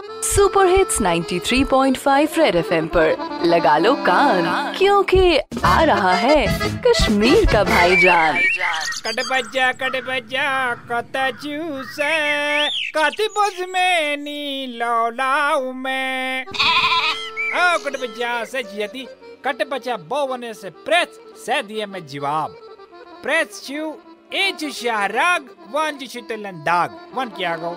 Super hits 93.5 red FM पर। लगा लो कान, क्योंकि आ रहा है कश्मीर का भाईजान। कट बजा कत जूस कति बुझ में नी लौलाऊ में। ओ बजा से जियती कट बचा बोवने से प्रेस से दिए में जवाब। प्रेस चू एच शहराग वन जी दाग। वन क्या गो।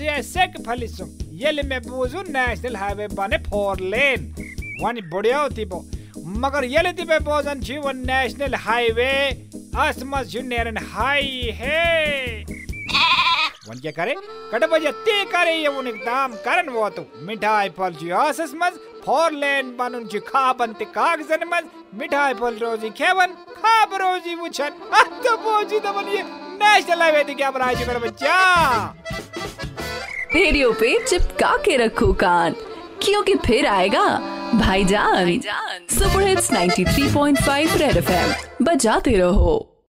ye sek phalisum. Yele में बोझू नेशनल हाईवे बने फोर लेन वानी बढ़िया होती बो मगर ये ती पे बोझन छी वो नेशनल हाईवे असमस छु नेरन हाई है वन क्या करे कट बजे ते करे ये उन एकदम करन वो तो मिठाई फल असस मज फोर लेन बनन छी खा बनते कागजन मज मिठाई फल रोजी खेवन खाब रोजी मुछन। तो बोझी तो बनिए नेशनल हाईवे ते क्या बनाई कर बच्चा रेडियो पे चिपका के रखो कान क्योंकि फिर आएगा भाईजान। सुपर हिट्स 93.5 रेड एफएम बजाते रहो।